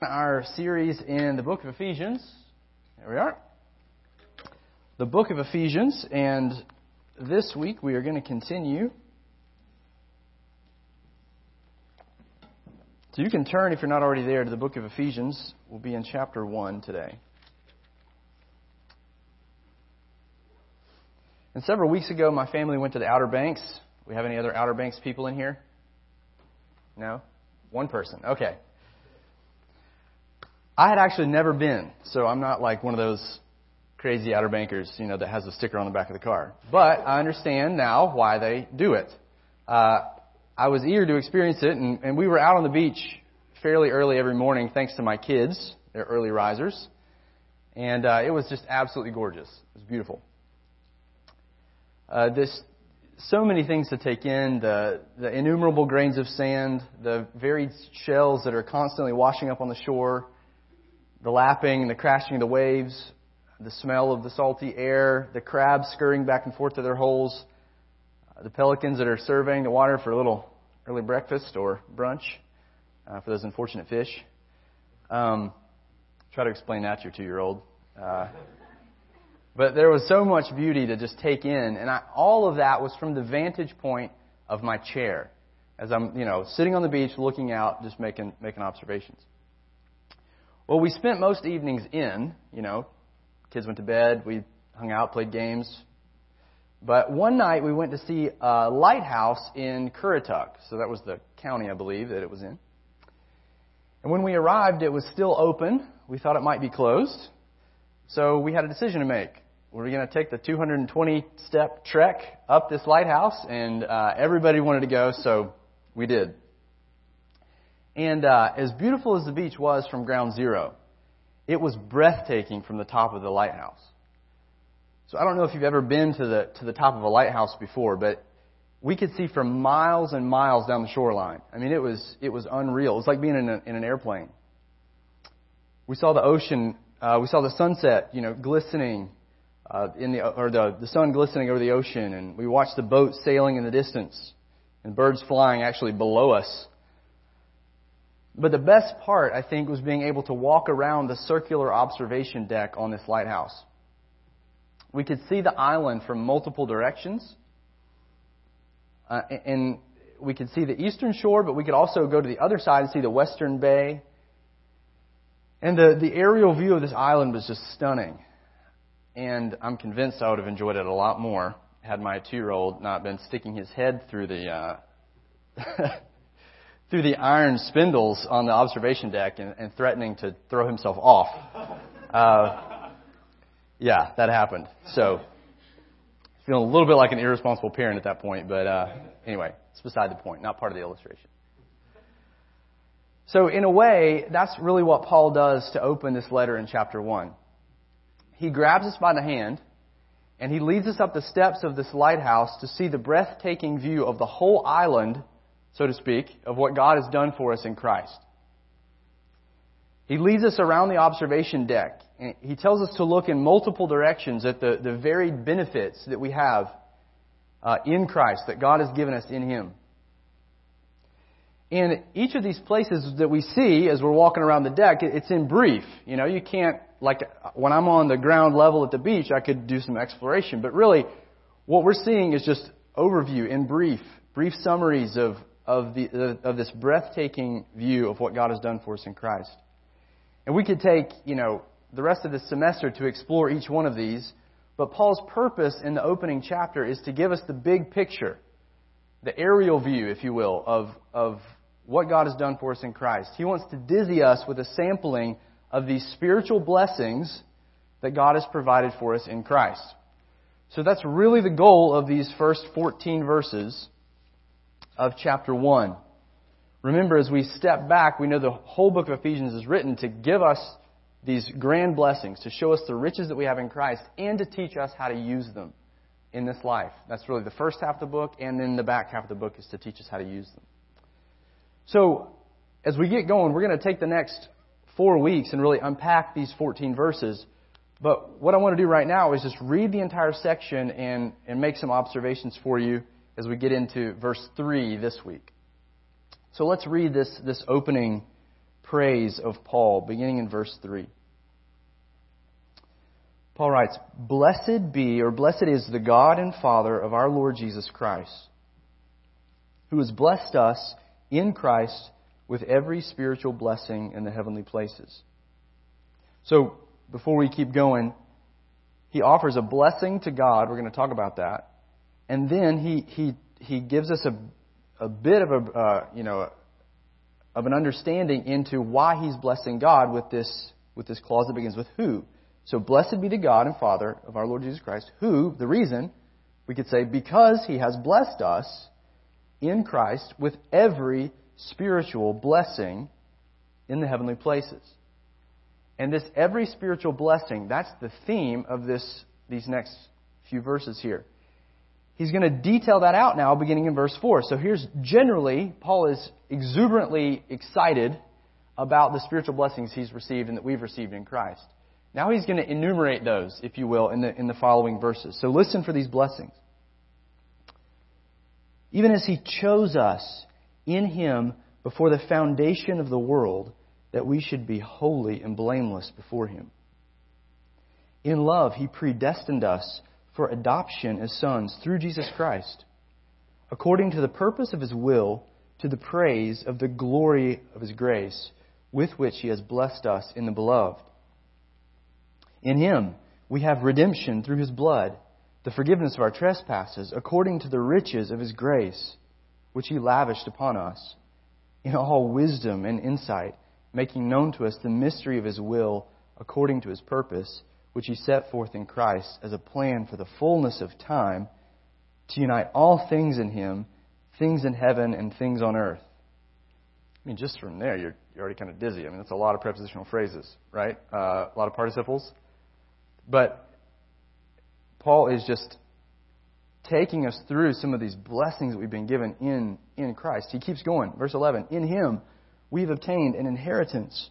our series in the book of Ephesians. There we are. The book of Ephesians, and this week we are going to continue. So you can turn, if you're not already there, to the book of Ephesians. We'll be in chapter 1 today. And several weeks ago, my family went to the Outer Banks. We have any other Outer Banks people in here? No? One person. Okay. I had actually never been, so I'm not like one of those crazy outer bankers, you know, that has a sticker on the back of the car. But I understand now why they do it. Uh, I was eager to experience it, and, and we were out on the beach fairly early every morning, thanks to my kids. They're early risers, and uh, it was just absolutely gorgeous. It was beautiful. Uh, this so many things to take in the, the innumerable grains of sand, the varied shells that are constantly washing up on the shore, the lapping and the crashing of the waves, the smell of the salty air, the crabs scurrying back and forth to their holes, uh, the pelicans that are surveying the water for a little early breakfast or brunch uh, for those unfortunate fish. Um, try to explain that to your two-year-old. Uh, but there was so much beauty to just take in, and I, all of that was from the vantage point of my chair, as I'm, you know, sitting on the beach, looking out, just making making observations. Well, we spent most evenings in, you know, kids went to bed, we hung out, played games. But one night we went to see a lighthouse in Currituck. So that was the county, I believe, that it was in. And when we arrived, it was still open. We thought it might be closed. So we had a decision to make. Were we going to take the 220 step trek up this lighthouse? And uh, everybody wanted to go, so we did. And uh, as beautiful as the beach was from ground zero, it was breathtaking from the top of the lighthouse. So I don't know if you've ever been to the to the top of a lighthouse before, but we could see for miles and miles down the shoreline. I mean, it was it was unreal. It was like being in, a, in an airplane. We saw the ocean. Uh, we saw the sunset, you know, glistening uh, in the or the the sun glistening over the ocean, and we watched the boat sailing in the distance, and birds flying actually below us but the best part, I think, was being able to walk around the circular observation deck on this lighthouse. We could see the island from multiple directions. Uh, and we could see the eastern shore, but we could also go to the other side and see the western bay. And the, the aerial view of this island was just stunning. And I'm convinced I would have enjoyed it a lot more had my two year old not been sticking his head through the uh, through the iron spindles on the observation deck and, and threatening to throw himself off. Uh, yeah, that happened. So, feeling a little bit like an irresponsible parent at that point, but uh, anyway, it's beside the point, not part of the illustration. So, in a way, that's really what Paul does to open this letter in chapter 1. He grabs us by the hand and he leads us up the steps of this lighthouse to see the breathtaking view of the whole island so to speak, of what God has done for us in Christ. He leads us around the observation deck. He tells us to look in multiple directions at the, the varied benefits that we have uh, in Christ, that God has given us in Him. And each of these places that we see as we're walking around the deck, it's in brief. You know, you can't, like when I'm on the ground level at the beach, I could do some exploration. But really, what we're seeing is just overview in brief, brief summaries of, of, the, of this breathtaking view of what God has done for us in Christ. And we could take, you know, the rest of the semester to explore each one of these, but Paul's purpose in the opening chapter is to give us the big picture, the aerial view, if you will, of, of what God has done for us in Christ. He wants to dizzy us with a sampling of these spiritual blessings that God has provided for us in Christ. So that's really the goal of these first 14 verses of chapter 1. Remember, as we step back, we know the whole book of Ephesians is written to give us these grand blessings, to show us the riches that we have in Christ, and to teach us how to use them in this life. That's really the first half of the book, and then the back half of the book is to teach us how to use them. So, as we get going, we're going to take the next four weeks and really unpack these 14 verses. But what I want to do right now is just read the entire section and, and make some observations for you as we get into verse 3 this week. So let's read this, this opening praise of Paul, beginning in verse 3. Paul writes, Blessed be, or blessed is the God and Father of our Lord Jesus Christ, who has blessed us in Christ with every spiritual blessing in the heavenly places. So, before we keep going, he offers a blessing to God. We're going to talk about that. And then he, he, he gives us a, a bit of a, uh, you know, of an understanding into why he's blessing God with this, with this clause that begins with who. So blessed be the God and Father of our Lord Jesus Christ, who, the reason, we could say, because he has blessed us in Christ with every spiritual blessing in the heavenly places. And this every spiritual blessing, that's the theme of this, these next few verses here. He's going to detail that out now beginning in verse 4. So here's generally, Paul is exuberantly excited about the spiritual blessings he's received and that we've received in Christ. Now he's going to enumerate those, if you will, in the, in the following verses. So listen for these blessings. Even as he chose us in him before the foundation of the world, that we should be holy and blameless before him. In love, he predestined us for adoption as sons through Jesus Christ, according to the purpose of his will, to the praise of the glory of his grace, with which he has blessed us in the beloved. In him we have redemption through his blood, the forgiveness of our trespasses, according to the riches of his grace, which he lavished upon us, in all wisdom and insight, making known to us the mystery of his will, according to his purpose, which he set forth in Christ as a plan for the fullness of time, to unite all things in him, things in heaven and things on earth. I mean, just from there, you're, you're already kind of dizzy. I mean, that's a lot of prepositional phrases, right? Uh, a lot of participles. But Paul is just taking us through some of these blessings that we've been given in, in Christ. He keeps going. Verse 11 In him we've obtained an inheritance,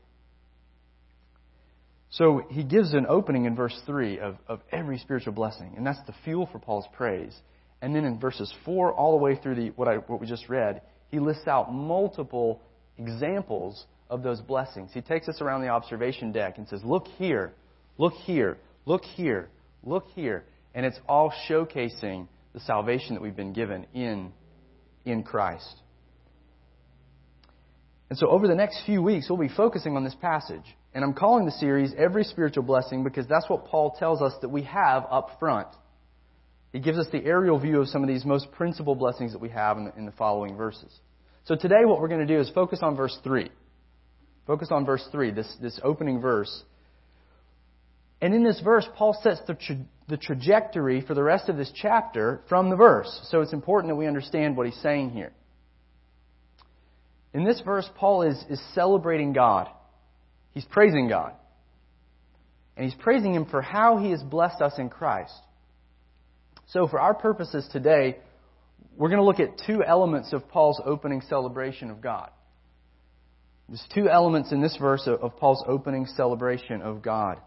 So he gives an opening in verse 3 of, of every spiritual blessing, and that's the fuel for Paul's praise. And then in verses 4 all the way through the, what, I, what we just read, he lists out multiple examples of those blessings. He takes us around the observation deck and says, Look here, look here, look here, Look here. And it's all showcasing the salvation that we've been given in, in Christ. And so over the next few weeks, we'll be focusing on this passage. And I'm calling the series Every Spiritual Blessing because that's what Paul tells us that we have up front. He gives us the aerial view of some of these most principal blessings that we have in the, in the following verses. So today, what we're going to do is focus on verse 3. Focus on verse 3, this, this opening verse. And in this verse, Paul sets the, tra- the trajectory for the rest of this chapter from the verse. So it's important that we understand what he's saying here. In this verse, Paul is, is celebrating God. He's praising God. And he's praising Him for how He has blessed us in Christ. So, for our purposes today, we're going to look at two elements of Paul's opening celebration of God. There's two elements in this verse of Paul's opening celebration of God.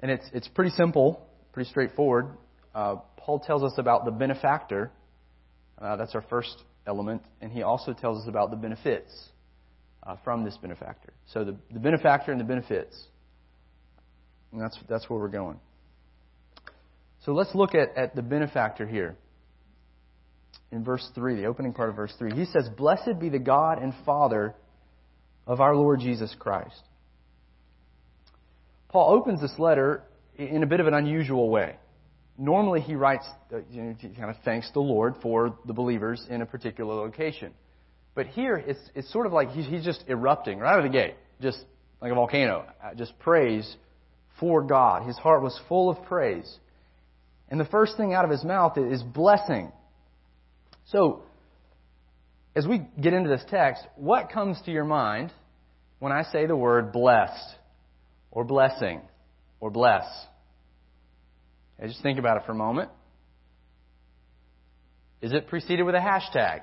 And it's, it's pretty simple, pretty straightforward. Uh, Paul tells us about the benefactor. Uh, that's our first element. And he also tells us about the benefits uh, from this benefactor. So the, the benefactor and the benefits. And that's, that's where we're going. So let's look at, at the benefactor here. In verse 3, the opening part of verse 3, he says, Blessed be the God and Father of our Lord Jesus Christ Paul opens this letter in a bit of an unusual way. Normally, he writes, uh, you know, he kind of thanks the Lord for the believers in a particular location. But here, it's, it's sort of like he's, he's just erupting right out of the gate, just like a volcano, uh, just praise for God. His heart was full of praise. And the first thing out of his mouth is blessing. So, as we get into this text, what comes to your mind when I say the word blessed or blessing or bless? Okay, just think about it for a moment. Is it preceded with a hashtag?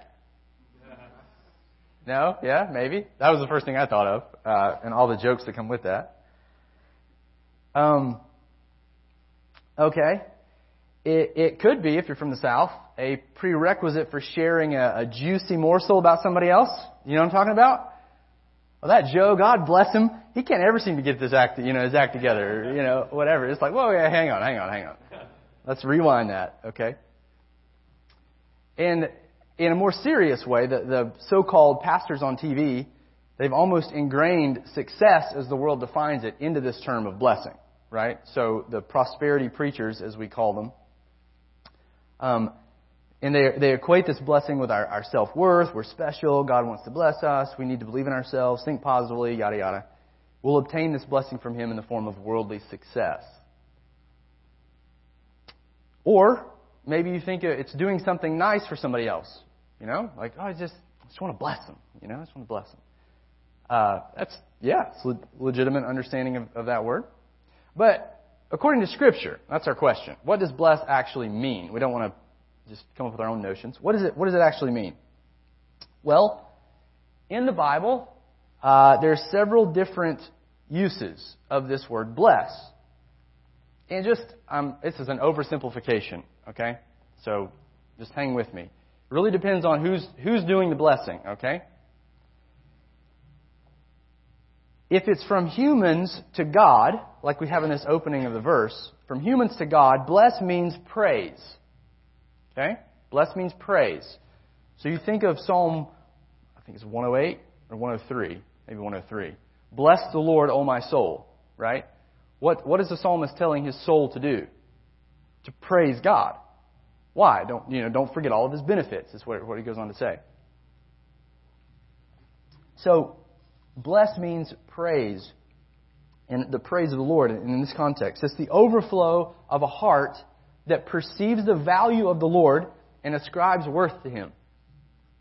No? Yeah? Maybe? That was the first thing I thought of, uh, and all the jokes that come with that. Um, okay. It, it could be, if you're from the South, a prerequisite for sharing a, a juicy morsel about somebody else. You know what I'm talking about? Well, that Joe, God bless him, he can't ever seem to get this act, you know, his act together, you know, whatever. It's like, whoa, yeah, hang on, hang on, hang on. Let's rewind that, okay? And in a more serious way, the, the so-called pastors on TV, they've almost ingrained success as the world defines it into this term of blessing, right? So the prosperity preachers, as we call them, um, and they, they equate this blessing with our, our self-worth. We're special. God wants to bless us. We need to believe in ourselves, think positively, yada, yada. We'll obtain this blessing from Him in the form of worldly success. Or maybe you think it's doing something nice for somebody else. You know, like, oh, I just, I just want to bless them. You know, I just want to bless them. Uh, that's, yeah, it's legitimate understanding of, of that word. But according to Scripture, that's our question. What does bless actually mean? We don't want to just come up with our own notions. What, is it, what does it actually mean? Well, in the Bible, uh, there are several different uses of this word bless. And just, um, this is an oversimplification, okay? So just hang with me. Really depends on who's, who's doing the blessing, okay? If it's from humans to God, like we have in this opening of the verse, from humans to God, bless means praise. Okay? Bless means praise. So you think of Psalm, I think it's 108 or 103, maybe 103. Bless the Lord, O my soul, right? What, what is the psalmist telling his soul to do? To praise God. Why? Don't, you know, don't forget all of his benefits, is what, what he goes on to say. So, bless means praise. And the praise of the Lord in this context. It's the overflow of a heart that perceives the value of the Lord and ascribes worth to Him.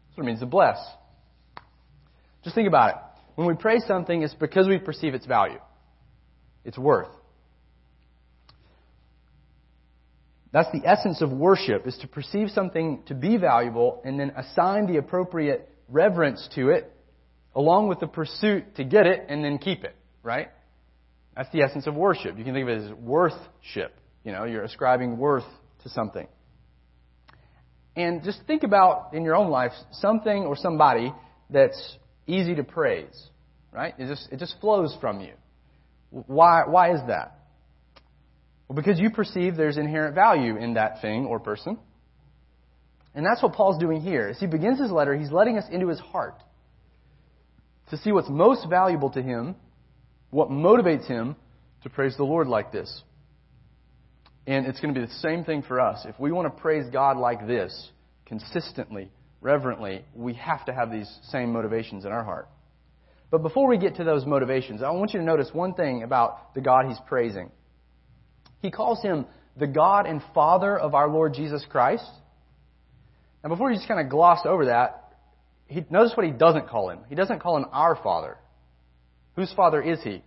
That's what it means to bless. Just think about it. When we praise something, it's because we perceive its value its worth. That's the essence of worship, is to perceive something to be valuable and then assign the appropriate reverence to it, along with the pursuit to get it and then keep it, right? That's the essence of worship. You can think of it as worthship. You know, you're ascribing worth to something. And just think about in your own life something or somebody that's easy to praise, right? It just, it just flows from you. Why, why is that? Well, because you perceive there's inherent value in that thing or person. And that's what Paul's doing here. As he begins his letter, he's letting us into his heart to see what's most valuable to him, what motivates him to praise the Lord like this. And it's going to be the same thing for us. If we want to praise God like this, consistently, reverently, we have to have these same motivations in our heart. But before we get to those motivations, I want you to notice one thing about the God he's praising. He calls him the God and Father of our Lord Jesus Christ. Now, before you just kind of gloss over that, he, notice what he doesn't call him. He doesn't call him our Father. Whose Father is he?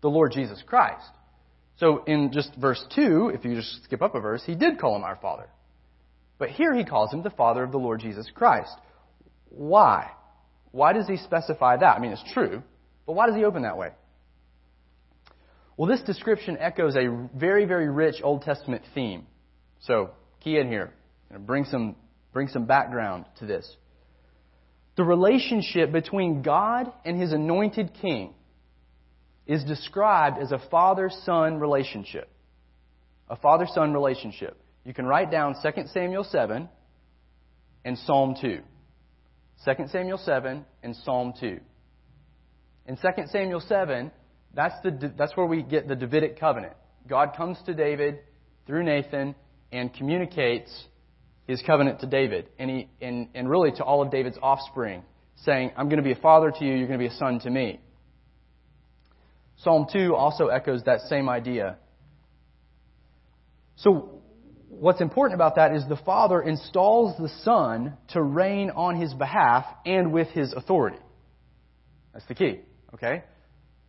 The Lord Jesus Christ. So in just verse 2, if you just skip up a verse, he did call him our Father. But here he calls him the Father of the Lord Jesus Christ. Why? Why does he specify that? I mean, it's true, but why does he open that way? Well, this description echoes a very, very rich Old Testament theme. So, key in here. Bring some, bring some background to this. The relationship between God and his anointed king is described as a father son relationship. A father son relationship. You can write down 2 Samuel 7 and Psalm 2. 2 Samuel 7 and Psalm 2. In 2 Samuel 7, that's, the, that's where we get the Davidic covenant. God comes to David through Nathan and communicates his covenant to David, and, he, and, and really to all of David's offspring, saying, I'm going to be a father to you, you're going to be a son to me. Psalm 2 also echoes that same idea. So, what's important about that is the Father installs the Son to reign on his behalf and with his authority. That's the key, okay?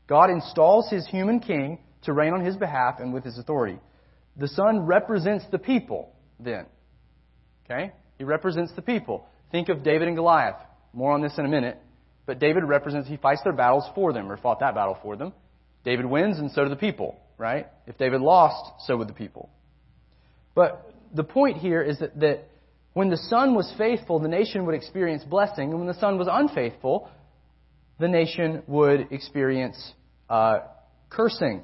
God installs his human king to reign on his behalf and with his authority. The Son represents the people, then. Okay? He represents the people. Think of David and Goliath. More on this in a minute. But David represents, he fights their battles for them, or fought that battle for them. David wins, and so do the people, right? If David lost, so would the people. But the point here is that, that when the son was faithful, the nation would experience blessing, and when the son was unfaithful, the nation would experience uh, cursing.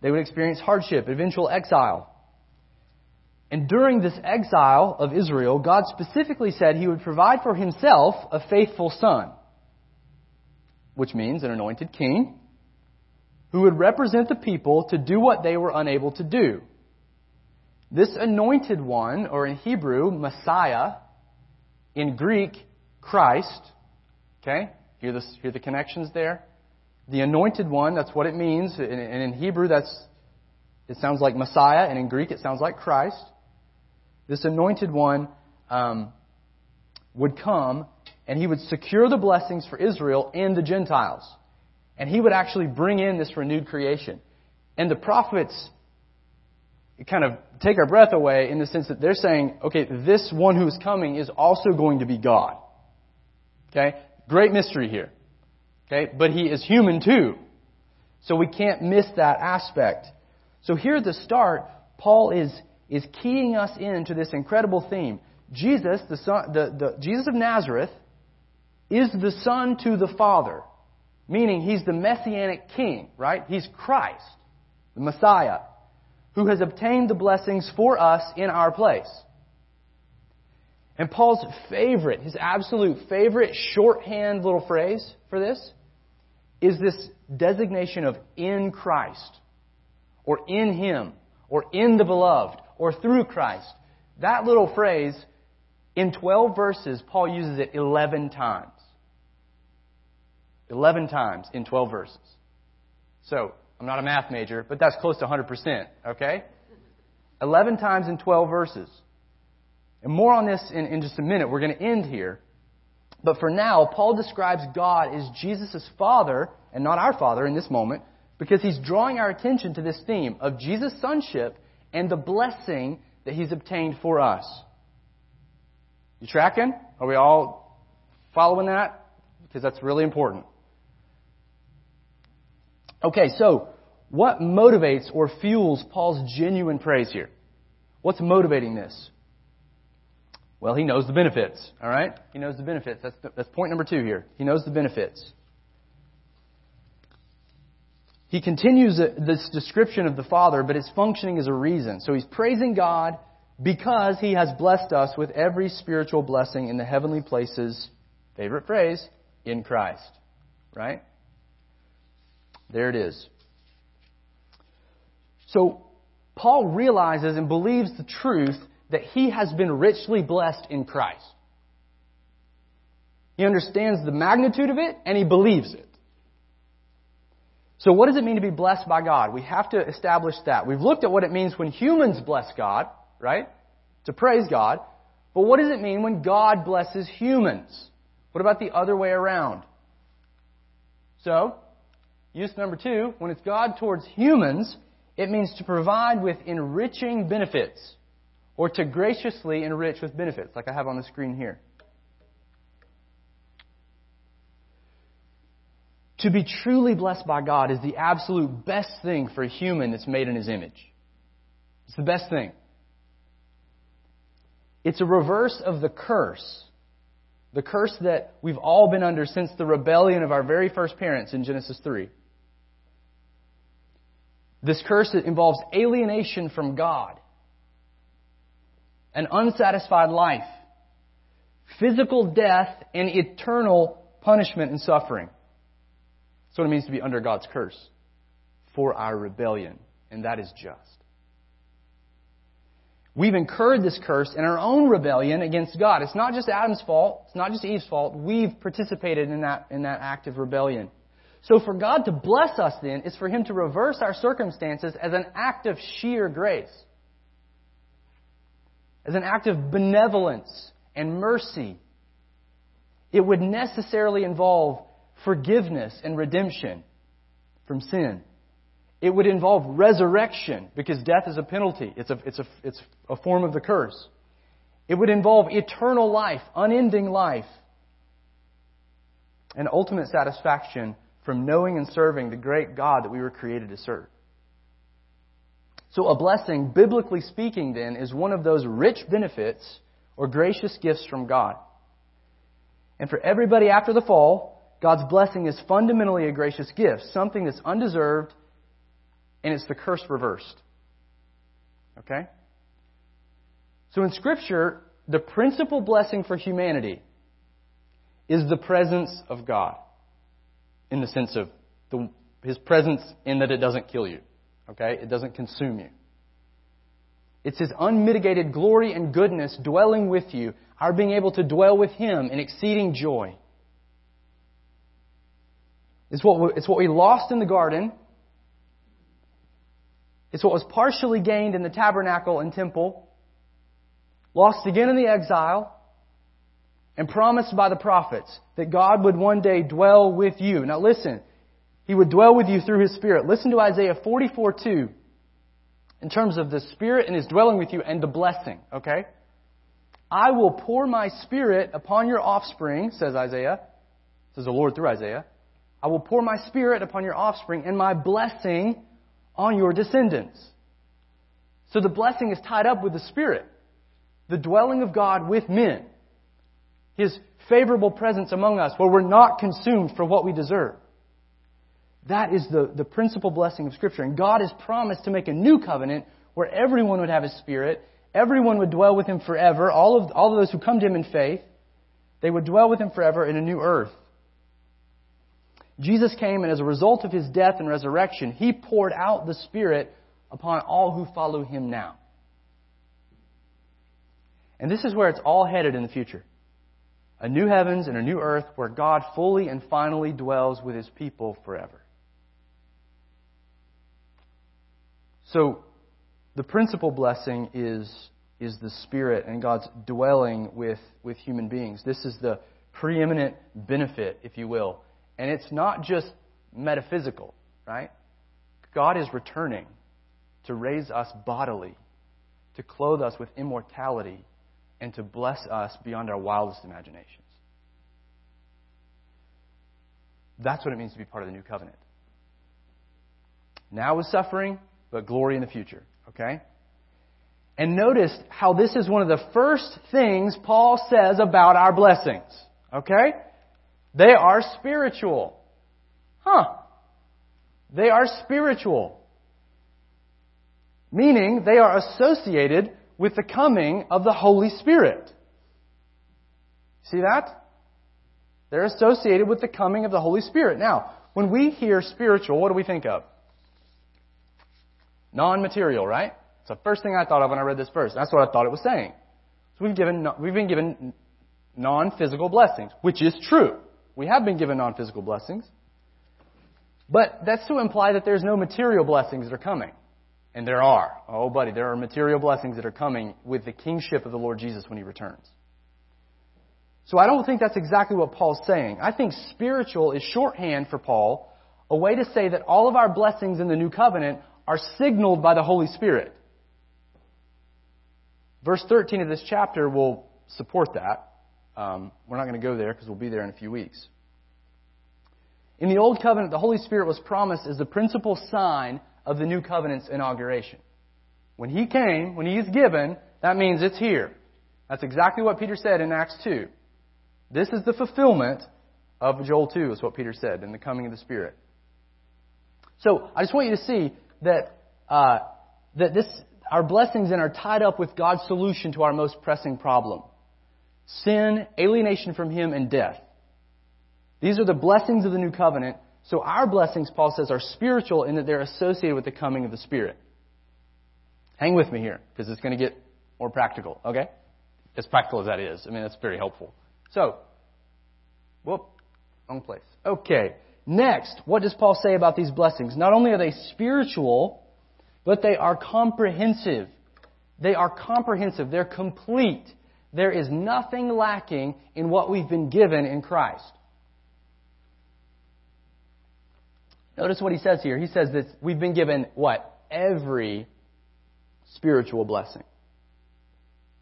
They would experience hardship, eventual exile. And during this exile of Israel, God specifically said he would provide for himself a faithful son, which means an anointed king who would represent the people to do what they were unable to do. This anointed one, or in Hebrew, Messiah, in Greek, Christ, okay? Hear, this, hear the connections there? The anointed one, that's what it means. And in Hebrew, that's, it sounds like Messiah, and in Greek, it sounds like Christ. This anointed one um, would come, and he would secure the blessings for Israel and the Gentiles. And he would actually bring in this renewed creation. And the prophets kind of take our breath away in the sense that they're saying, okay, this one who is coming is also going to be God. Okay? Great mystery here. Okay? But he is human too. So we can't miss that aspect. So here at the start, Paul is, is keying us into this incredible theme. Jesus, the son, the, the, Jesus of Nazareth, is the son to the Father. Meaning he's the messianic king, right? He's Christ, the Messiah, who has obtained the blessings for us in our place. And Paul's favorite, his absolute favorite shorthand little phrase for this is this designation of in Christ, or in Him, or in the beloved, or through Christ. That little phrase, in 12 verses, Paul uses it 11 times. 11 times in 12 verses. So, I'm not a math major, but that's close to 100%, okay? 11 times in 12 verses. And more on this in, in just a minute. We're going to end here. But for now, Paul describes God as Jesus' Father, and not our Father in this moment, because he's drawing our attention to this theme of Jesus' sonship and the blessing that he's obtained for us. You tracking? Are we all following that? Because that's really important. Okay, so what motivates or fuels Paul's genuine praise here? What's motivating this? Well, he knows the benefits, all right? He knows the benefits. That's, that's point number two here. He knows the benefits. He continues this description of the Father, but it's functioning as a reason. So he's praising God because he has blessed us with every spiritual blessing in the heavenly places, favorite phrase, in Christ. Right? There it is. So, Paul realizes and believes the truth that he has been richly blessed in Christ. He understands the magnitude of it and he believes it. So, what does it mean to be blessed by God? We have to establish that. We've looked at what it means when humans bless God, right? To praise God. But what does it mean when God blesses humans? What about the other way around? So, use number two, when it's God towards humans, it means to provide with enriching benefits or to graciously enrich with benefits, like I have on the screen here. To be truly blessed by God is the absolute best thing for a human that's made in His image. It's the best thing. It's a reverse of the curse. The curse that we've all been under since the rebellion of our very first parents in Genesis 3. This curse involves alienation from God, an unsatisfied life, physical death, and eternal punishment and suffering. That's what it means to be under God's curse for our rebellion, and that is just. We've incurred this curse in our own rebellion against God. It's not just Adam's fault. It's not just Eve's fault. We've participated in that, in that act of rebellion. So for God to bless us then is for Him to reverse our circumstances as an act of sheer grace. As an act of benevolence and mercy. it would necessarily involve forgiveness and redemption from sin. It would involve resurrection because death is a penalty. It's a, it's a, it's a form of the curse. It would involve eternal life, unending life, and ultimate satisfaction from knowing and serving the great God that we were created to serve. So a blessing, biblically speaking, then, is one of those rich benefits or gracious gifts from God. And for everybody after the fall, God's blessing is fundamentally a gracious gift, something that's undeserved, and it's the curse reversed. Okay? So in Scripture, the principal blessing for humanity is the presence of God, in the sense of the, His presence in that it doesn't kill you. Okay? It doesn't consume you. It's His unmitigated glory and goodness dwelling with you, our being able to dwell with Him in exceeding joy. It's what, we, it's what we lost in the garden. It's what was partially gained in the tabernacle and temple, lost again in the exile, and promised by the prophets that God would one day dwell with you. Now listen, He would dwell with you through His Spirit. Listen to Isaiah 44 2 in terms of the Spirit and His dwelling with you and the blessing, okay? I will pour my Spirit upon your offspring, says Isaiah, says the Lord through Isaiah. I will pour my Spirit upon your offspring and my blessing on your descendants. So the blessing is tied up with the Spirit, the dwelling of God with men, His favorable presence among us where we're not consumed for what we deserve. That is the, the principal blessing of Scripture. And God has promised to make a new covenant where everyone would have His Spirit, everyone would dwell with Him forever, all of, all of those who come to Him in faith, they would dwell with Him forever in a new earth. Jesus came, and as a result of His death and resurrection, He poured out the Spirit upon all who follow Him now. And this is where it's all headed in the future a new heavens and a new earth where God fully and finally dwells with His people forever. So, the principal blessing is, is the Spirit and God's dwelling with, with human beings. This is the preeminent benefit, if you will. And it's not just metaphysical, right? God is returning to raise us bodily, to clothe us with immortality, and to bless us beyond our wildest imaginations. That's what it means to be part of the new covenant. Now is suffering, but glory in the future. Okay? And notice how this is one of the first things Paul says about our blessings. Okay? They are spiritual. Huh. They are spiritual. Meaning they are associated with the coming of the Holy Spirit. See that? They're associated with the coming of the Holy Spirit. Now, when we hear spiritual, what do we think of? Non-material, right? It's the first thing I thought of when I read this verse. That's what I thought it was saying. So we've given, we've been given non-physical blessings, which is true. We have been given non-physical blessings. But that's to imply that there's no material blessings that are coming. And there are. Oh, buddy, there are material blessings that are coming with the kingship of the Lord Jesus when he returns. So I don't think that's exactly what Paul's saying. I think spiritual is shorthand for Paul, a way to say that all of our blessings in the new covenant are signaled by the Holy Spirit. Verse 13 of this chapter will support that. Um, we're not going to go there because we'll be there in a few weeks. In the Old Covenant, the Holy Spirit was promised as the principal sign of the New Covenant's inauguration. When He came, when He is given, that means it's here. That's exactly what Peter said in Acts 2. This is the fulfillment of Joel 2, is what Peter said, in the coming of the Spirit. So I just want you to see that, uh, that this, our blessings and are tied up with God's solution to our most pressing problem sin, alienation from Him, and death. These are the blessings of the new covenant. So our blessings, Paul says, are spiritual in that they're associated with the coming of the Spirit. Hang with me here, because it's going to get more practical, okay? As practical as that is. I mean, that's very helpful. So, whoop, wrong place. Okay. Next, what does Paul say about these blessings? Not only are they spiritual, but they are comprehensive. They are comprehensive. They're complete. There is nothing lacking in what we've been given in Christ. Notice what he says here. He says that we've been given what? Every spiritual blessing.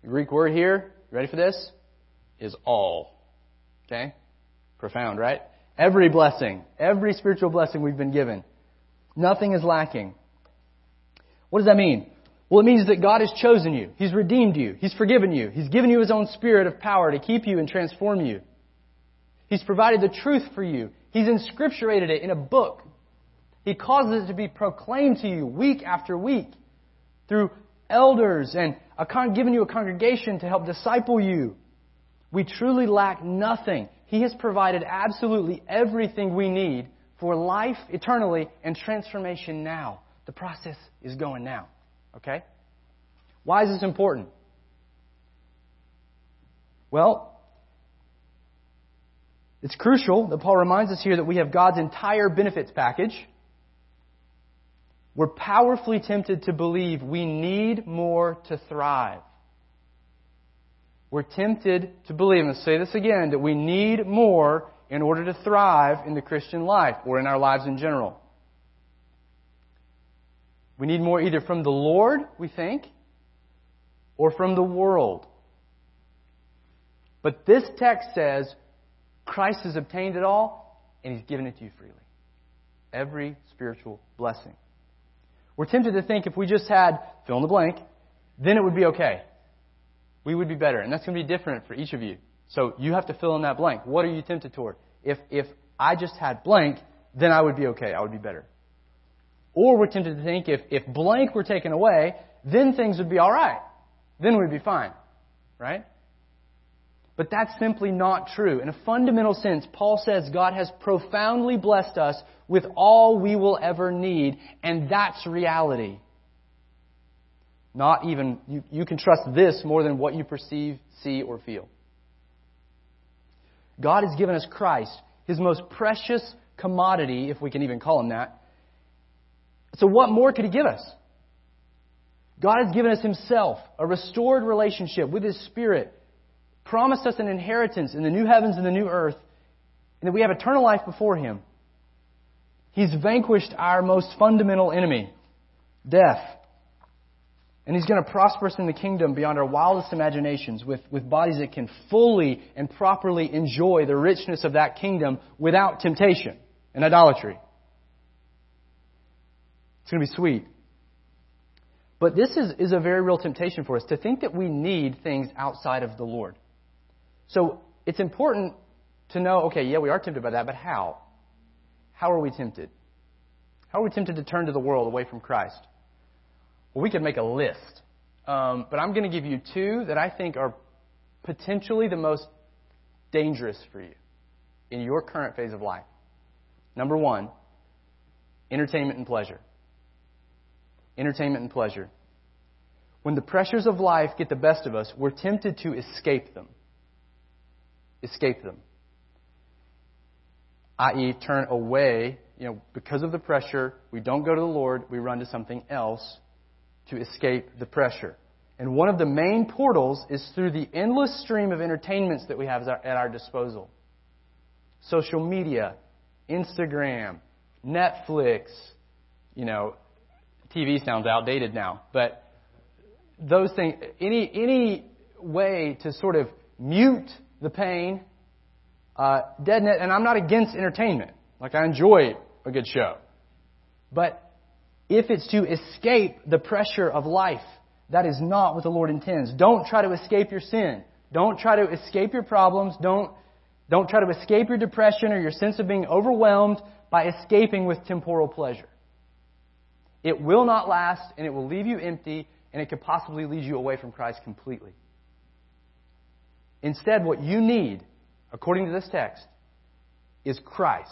The Greek word here, ready for this? Is all. Okay? Profound, right? Every blessing, every spiritual blessing we've been given. Nothing is lacking. What does that mean? Well, it means that God has chosen you. He's redeemed you. He's forgiven you. He's given you His own spirit of power to keep you and transform you. He's provided the truth for you. He's inscripturated it in a book. He causes it to be proclaimed to you week after week through elders and con- given you a congregation to help disciple you. We truly lack nothing. He has provided absolutely everything we need for life eternally and transformation now. The process is going now. Okay? Why is this important? Well, it's crucial that Paul reminds us here that we have God's entire benefits package. We're powerfully tempted to believe we need more to thrive. We're tempted to believe, and let's say this again, that we need more in order to thrive in the Christian life or in our lives in general. We need more either from the Lord, we think, or from the world. But this text says Christ has obtained it all, and He's given it to you freely. Every spiritual blessing. We're tempted to think if we just had fill in the blank, then it would be okay. We would be better. And that's going to be different for each of you. So you have to fill in that blank. What are you tempted toward? If, if I just had blank, then I would be okay. I would be better. Or we're tempted to think if, if blank were taken away, then things would be alright. Then we'd be fine. Right? But that's simply not true. In a fundamental sense, Paul says God has profoundly blessed us with all we will ever need, and that's reality. Not even, you, you can trust this more than what you perceive, see, or feel. God has given us Christ, His most precious commodity, if we can even call Him that, so, what more could He give us? God has given us Himself, a restored relationship with His Spirit, promised us an inheritance in the new heavens and the new earth, and that we have eternal life before Him. He's vanquished our most fundamental enemy, death. And He's going to prosper us in the kingdom beyond our wildest imaginations with, with bodies that can fully and properly enjoy the richness of that kingdom without temptation and idolatry. It's going to be sweet. But this is, is a very real temptation for us to think that we need things outside of the Lord. So it's important to know okay, yeah, we are tempted by that, but how? How are we tempted? How are we tempted to turn to the world away from Christ? Well, we could make a list. Um, but I'm going to give you two that I think are potentially the most dangerous for you in your current phase of life. Number one, entertainment and pleasure entertainment and pleasure. When the pressures of life get the best of us, we're tempted to escape them. Escape them. I.e., turn away, you know, because of the pressure, we don't go to the Lord, we run to something else to escape the pressure. And one of the main portals is through the endless stream of entertainments that we have at our disposal social media, Instagram, Netflix, you know, TV sounds outdated now, but those things, any, any way to sort of mute the pain, uh, deaden and I'm not against entertainment. Like, I enjoy a good show. But if it's to escape the pressure of life, that is not what the Lord intends. Don't try to escape your sin. Don't try to escape your problems. Don't, don't try to escape your depression or your sense of being overwhelmed by escaping with temporal pleasure. It will not last, and it will leave you empty, and it could possibly lead you away from Christ completely. Instead, what you need, according to this text, is Christ.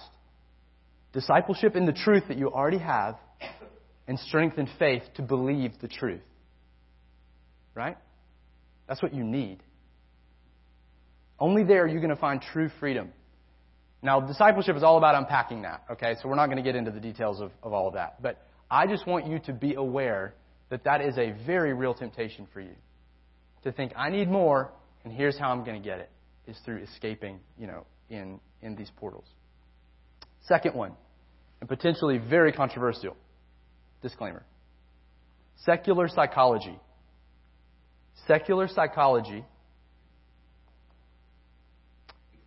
Discipleship in the truth that you already have, and strength and faith to believe the truth. Right? That's what you need. Only there are you going to find true freedom. Now, discipleship is all about unpacking that, okay? So we're not going to get into the details of, of all of that. But I just want you to be aware that that is a very real temptation for you. To think, I need more, And here's how I'm going to get it is through escaping, you know, in, in these portals. Second one, and potentially very controversial. Disclaimer. Secular psychology. Secular psychology.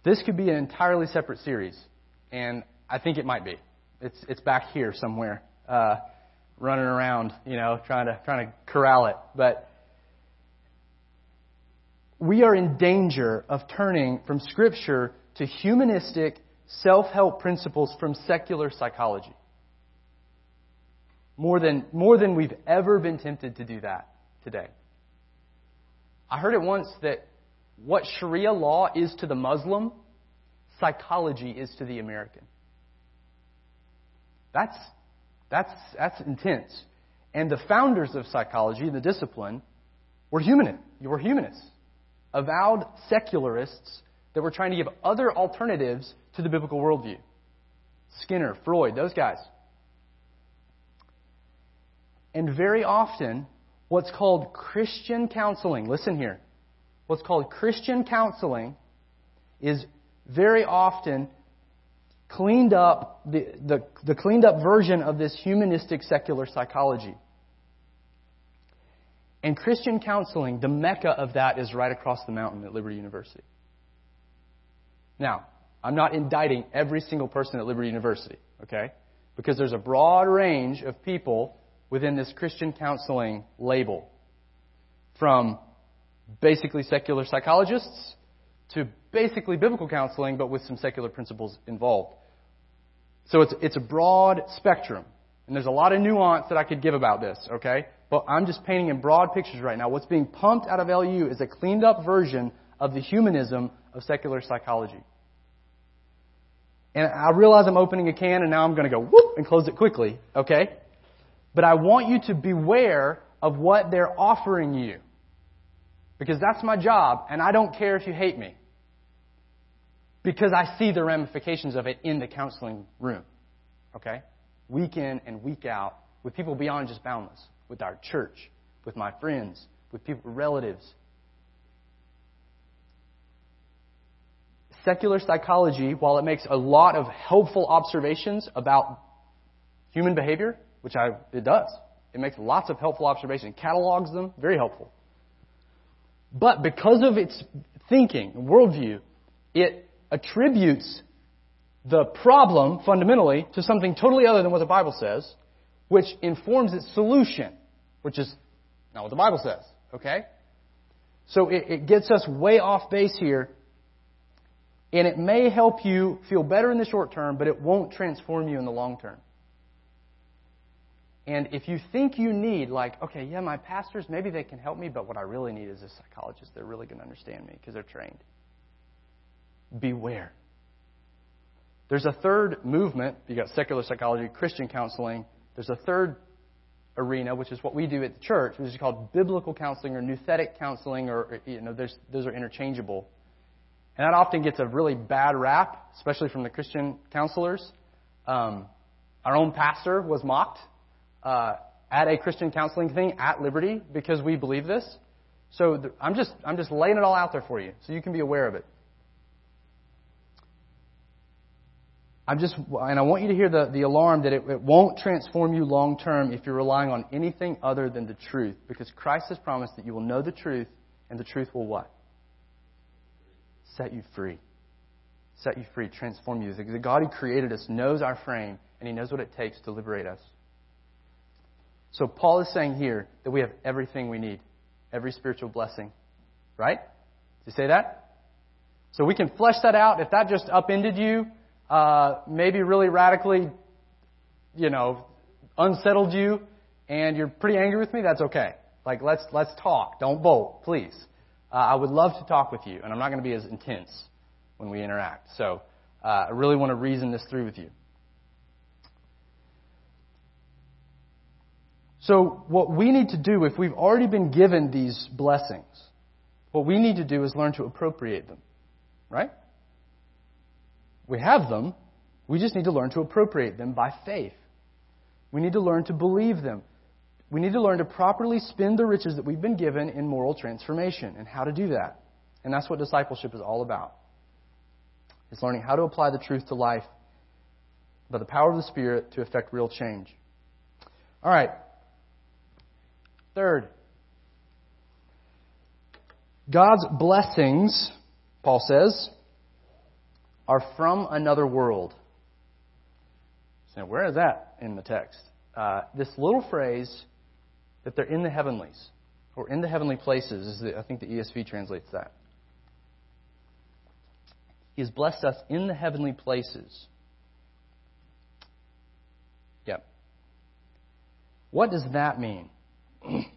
This could be an entirely separate series, and I think it might be. It's, it's back here somewhere, uh, running around, you know, trying to, trying to corral it. But we are in danger of turning from Scripture to humanistic self help principles from secular psychology. More than, more than we've ever been tempted to do that today. I heard it once that what Sharia law is to the Muslim, psychology is to the American. That's, that's, that's intense. And the founders of psychology, the discipline, were human, were humanists, avowed secularists that were trying to give other alternatives to the biblical worldview. Skinner, Freud, those guys. And very often, what's called Christian counseling, listen here, what's called Christian counseling is very often cleaned up, the, the, the cleaned up version of this humanistic secular psychology. And Christian counseling, the mecca of that is right across the mountain at Liberty University. Now, I'm not indicting every single person at Liberty University, okay? Because there's a broad range of people within this Christian counseling label. From basically secular psychologists to basically biblical counseling, but with some secular principles involved. So it's, it's a broad spectrum. And there's a lot of nuance that I could give about this, okay? But I'm just painting in broad pictures right now. What's being pumped out of LU is a cleaned up version of the humanism of secular psychology. And I realize I'm opening a can and now I'm going to go whoop and close it quickly, okay? But I want you to beware of what they're offering you. Because that's my job, and I don't care if you hate me. Because I see the ramifications of it in the counseling room. Okay? Week in and week out, with people beyond just boundless, with our church, with my friends, with people, relatives. Secular psychology, while it makes a lot of helpful observations about human behavior, which I, it does. It makes lots of helpful observations, catalogs them, very helpful. But because of its thinking, worldview, it attributes the problem fundamentally to something totally other than what the Bible says, which informs its solution, which is not what the Bible says. Okay? So it, it gets us way off base here, and it may help you feel better in the short term, but it won't transform you in the long term. And if you think you need, like, okay, yeah, my pastors, maybe they can help me, but what I really need is a psychologist. They're really going to understand me because they're trained. Beware. There's a third movement. You've got secular psychology, Christian counseling. There's a third arena, which is what we do at the church, which is called biblical counseling or nouthetic counseling, or you know, those are interchangeable. And that often gets a really bad rap, especially from the Christian counselors. Um, our own pastor was mocked uh, at a Christian counseling thing at Liberty because we believe this. So th- I'm just I'm just laying it all out there for you so you can be aware of it. I'm just and I want you to hear the, the alarm that it, it won't transform you long term if you're relying on anything other than the truth because Christ has promised that you will know the truth and the truth will what? Set you free. Set you free, transform you. The God who created us knows our frame and he knows what it takes to liberate us. So Paul is saying here that we have everything we need, every spiritual blessing. Right? Did you say that? So we can flesh that out. If that just upended you, uh, maybe really radically, you know, unsettled you, and you're pretty angry with me, that's okay. Like let's let's talk. Don't bolt, please. Uh, I would love to talk with you, and I'm not going to be as intense when we interact. So uh, I really want to reason this through with you. So, what we need to do, if we've already been given these blessings, what we need to do is learn to appropriate them. Right? We have them. We just need to learn to appropriate them by faith. We need to learn to believe them. We need to learn to properly spend the riches that we've been given in moral transformation and how to do that. And that's what discipleship is all about. It's learning how to apply the truth to life by the power of the Spirit to effect real change. All right. Third, God's blessings, Paul says, are from another world. So where is that in the text? Uh, this little phrase that they're in the heavenlies or in the heavenly places is the, I think the ESV translates that. He has blessed us in the heavenly places. Yep. What does that mean?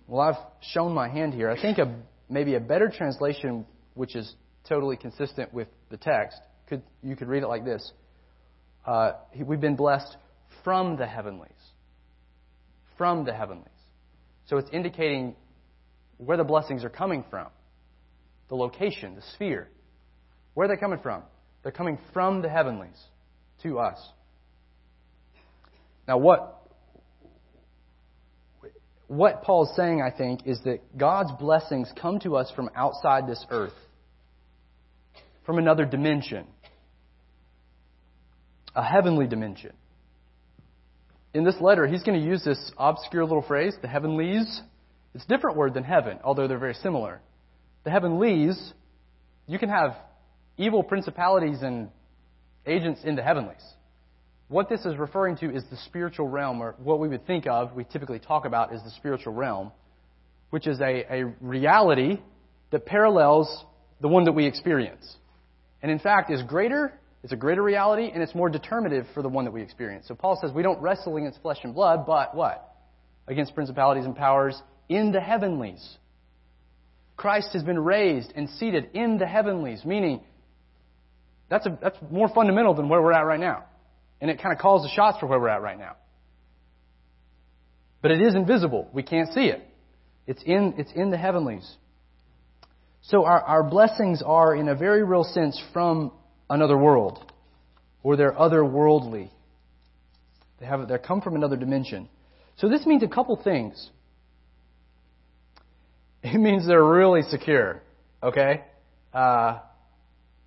Well, I've shown my hand here. I think a, maybe a better translation, which is totally consistent with the text, could you could read it like this: uh, We've been blessed from the heavenlies. From the heavenlies. So it's indicating where the blessings are coming from, the location, the sphere. Where are they coming from? They're coming from the heavenlies to us. Now, what what Paul is saying, I think, is that God's blessings come to us from outside this earth, from another dimension, a heavenly dimension. In this letter, he's going to use this obscure little phrase, the heavenlies. It's a different word than heaven, although they're very similar. The heavenlies, you can have evil principalities and agents in the heavenlies. What this is referring to is the spiritual realm, or what we would think of, we typically talk about, is the spiritual realm, which is a, a reality that parallels the one that we experience. And in fact, is greater, it's a greater reality, and it's more determinative for the one that we experience. So Paul says we don't wrestle against flesh and blood, but what? Against principalities and powers in the heavenlies. Christ has been raised and seated in the heavenlies, meaning that's, a, that's more fundamental than where we're at right now. And it kind of calls the shots for where we're at right now. But it is invisible. We can't see it. It's in, it's in the heavenlies. So our, our blessings are, in a very real sense, from another world. Or they're otherworldly. They have they come from another dimension. So this means a couple things. It means they're really secure. Okay? Uh,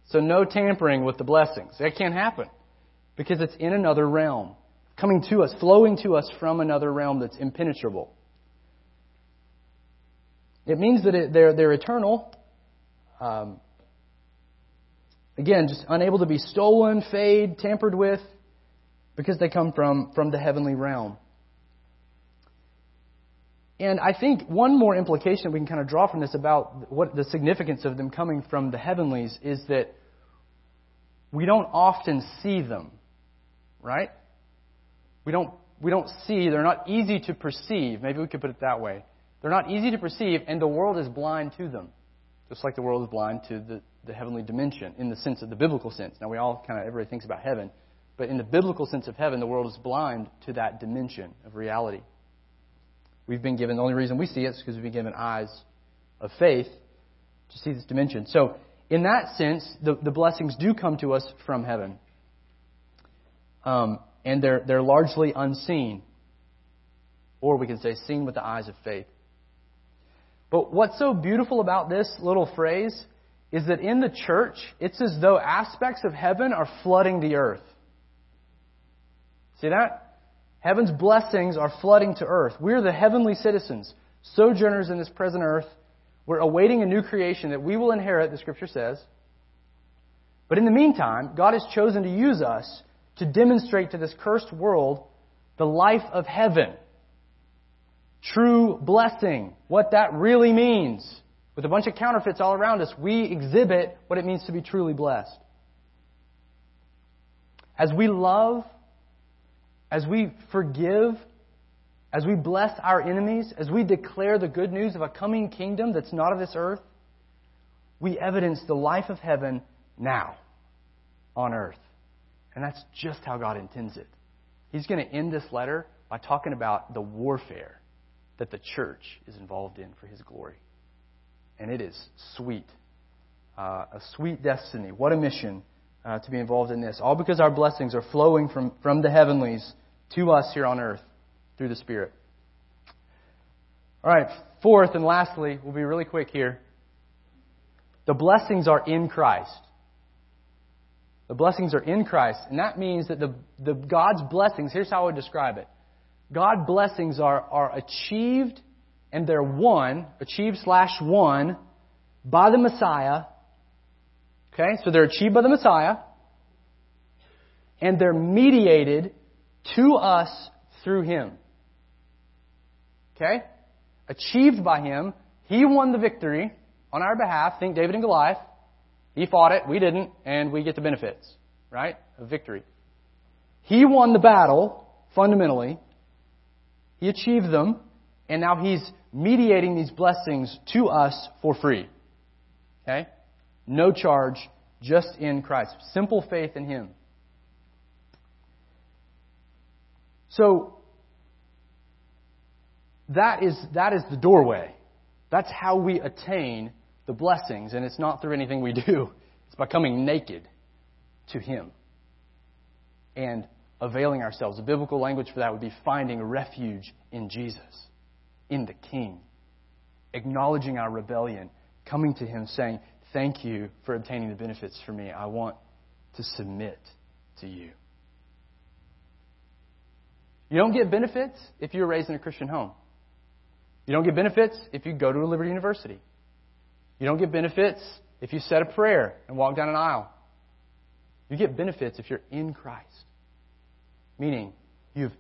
so no tampering with the blessings. That can't happen because it's in another realm, coming to us, flowing to us from another realm that's impenetrable. It means that it, they're, they're eternal. Um, again, just unable to be stolen, fade, tampered with, because they come from, from the heavenly realm. And I think one more implication we can kind of draw from this about what the significance of them coming from the heavenlies is that we don't often see them, right? We don't, we don't see, they're not easy to perceive. Maybe we could put it that way. They're not easy to perceive, and the world is blind to them. Just like the world is blind to the, the heavenly dimension, in the sense of the biblical sense. Now, we all kind of, everybody thinks about heaven, but in the biblical sense of heaven, the world is blind to that dimension of reality. We've been given, the only reason we see it is because we've been given eyes of faith to see this dimension. So, in that sense, the, the blessings do come to us from heaven. Um, and they're, they're largely unseen. Or we can say, seen with the eyes of faith. But what's so beautiful about this little phrase is that in the church, it's as though aspects of heaven are flooding the earth. See that? Heaven's blessings are flooding to earth. We're the heavenly citizens, sojourners in this present earth. We're awaiting a new creation that we will inherit, the scripture says. But in the meantime, God has chosen to use us to demonstrate to this cursed world the life of heaven. True blessing. What that really means. With a bunch of counterfeits all around us, we exhibit what it means to be truly blessed. As we love as we forgive, as we bless our enemies, as we declare the good news of a coming kingdom that's not of this earth, we evidence the life of heaven now on earth. And that's just how God intends it. He's going to end this letter by talking about the warfare that the church is involved in for his glory. And it is sweet. Uh, a sweet destiny. What a mission uh, to be involved in this. All because our blessings are flowing from, from the heavenlies to us here on earth through the Spirit. All right, fourth and lastly, we'll be really quick here. The blessings are in Christ. The blessings are in Christ. And that means that the, the God's blessings, here's how I would describe it. God blessings are, are achieved and they're won, achieved slash won by the Messiah. Okay, so they're achieved by the Messiah. And they're mediated to us through Him. Okay? Achieved by Him. He won the victory on our behalf. Think David and Goliath. He fought it, we didn't, and we get the benefits, right? Of victory. He won the battle, fundamentally. He achieved them, and now he's mediating these blessings to us for free. Okay? No charge, just in Christ. Simple faith in Him. So, that is, that is the doorway. That's how we attain the blessings, and it's not through anything we do. It's by coming naked to Him and availing ourselves. The biblical language for that would be finding refuge in Jesus, in the King, acknowledging our rebellion, coming to Him saying, Thank you for obtaining the benefits for me. I want to submit to you. You don't get benefits if you're raised in a Christian home. You don't get benefits if you go to a Liberty University. You don't get benefits if you said a prayer and walk down an aisle. You get benefits if you're in Christ. Meaning, you've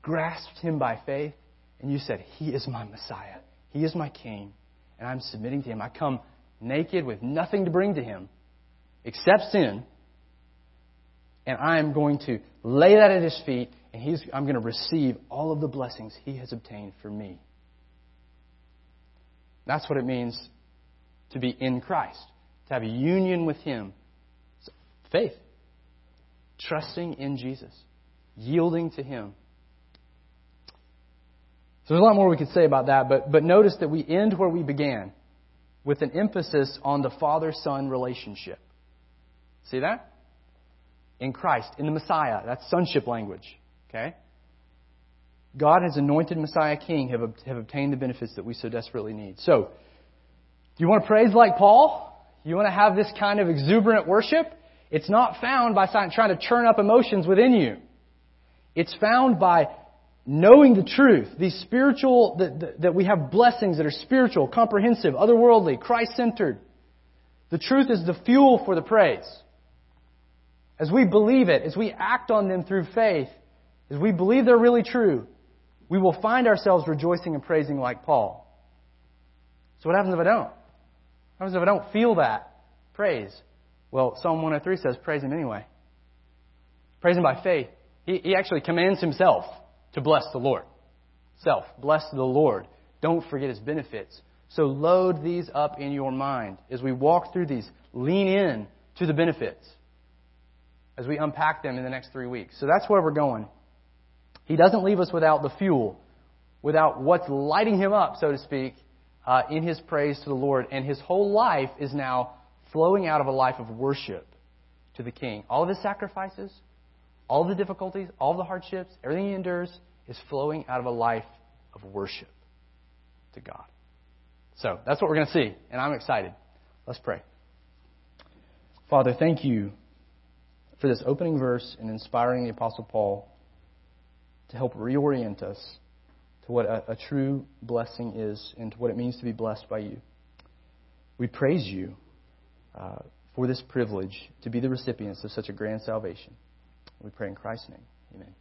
grasped Him by faith and you said, He is my Messiah. He is my King. And I'm submitting to Him. I come naked with nothing to bring to Him except sin. And I am going to lay that at His feet and he's, I'm going to receive all of the blessings He has obtained for me. That's what it means to be in Christ, to have a union with Him. Faith, trusting in Jesus, yielding to Him. So there's a lot more we could say about that, but, but notice that we end where we began with an emphasis on the father son relationship. See that? In Christ, in the Messiah. That's sonship language. Okay? God has anointed Messiah King, have, have obtained the benefits that we so desperately need. So, do you want to praise like Paul? You want to have this kind of exuberant worship? It's not found by trying to churn up emotions within you. It's found by knowing the truth, these spiritual, that, that we have blessings that are spiritual, comprehensive, otherworldly, Christ centered. The truth is the fuel for the praise. As we believe it, as we act on them through faith, as we believe they're really true, we will find ourselves rejoicing and praising like Paul. So what happens if I don't? Happens if I don't feel that praise? Well, Psalm 103 says, praise Him anyway. Praise Him by faith. He, he actually commands Himself to bless the Lord. Self, bless the Lord. Don't forget His benefits. So load these up in your mind. As we walk through these, lean in to the benefits as we unpack them in the next three weeks. So that's where we're going. He doesn't leave us without the fuel, without what's lighting him up, so to speak, uh, in his praise to the Lord. And his whole life is now flowing out of a life of worship to the King. All of his sacrifices, all the difficulties, all the hardships, everything he endures is flowing out of a life of worship to God. So that's what we're going to see, and I'm excited. Let's pray. Father, thank you for this opening verse and inspiring the Apostle Paul to help reorient us to what a, a true blessing is and to what it means to be blessed by you. We praise you uh, for this privilege to be the recipients of such a grand salvation. We pray in Christ's name. Amen.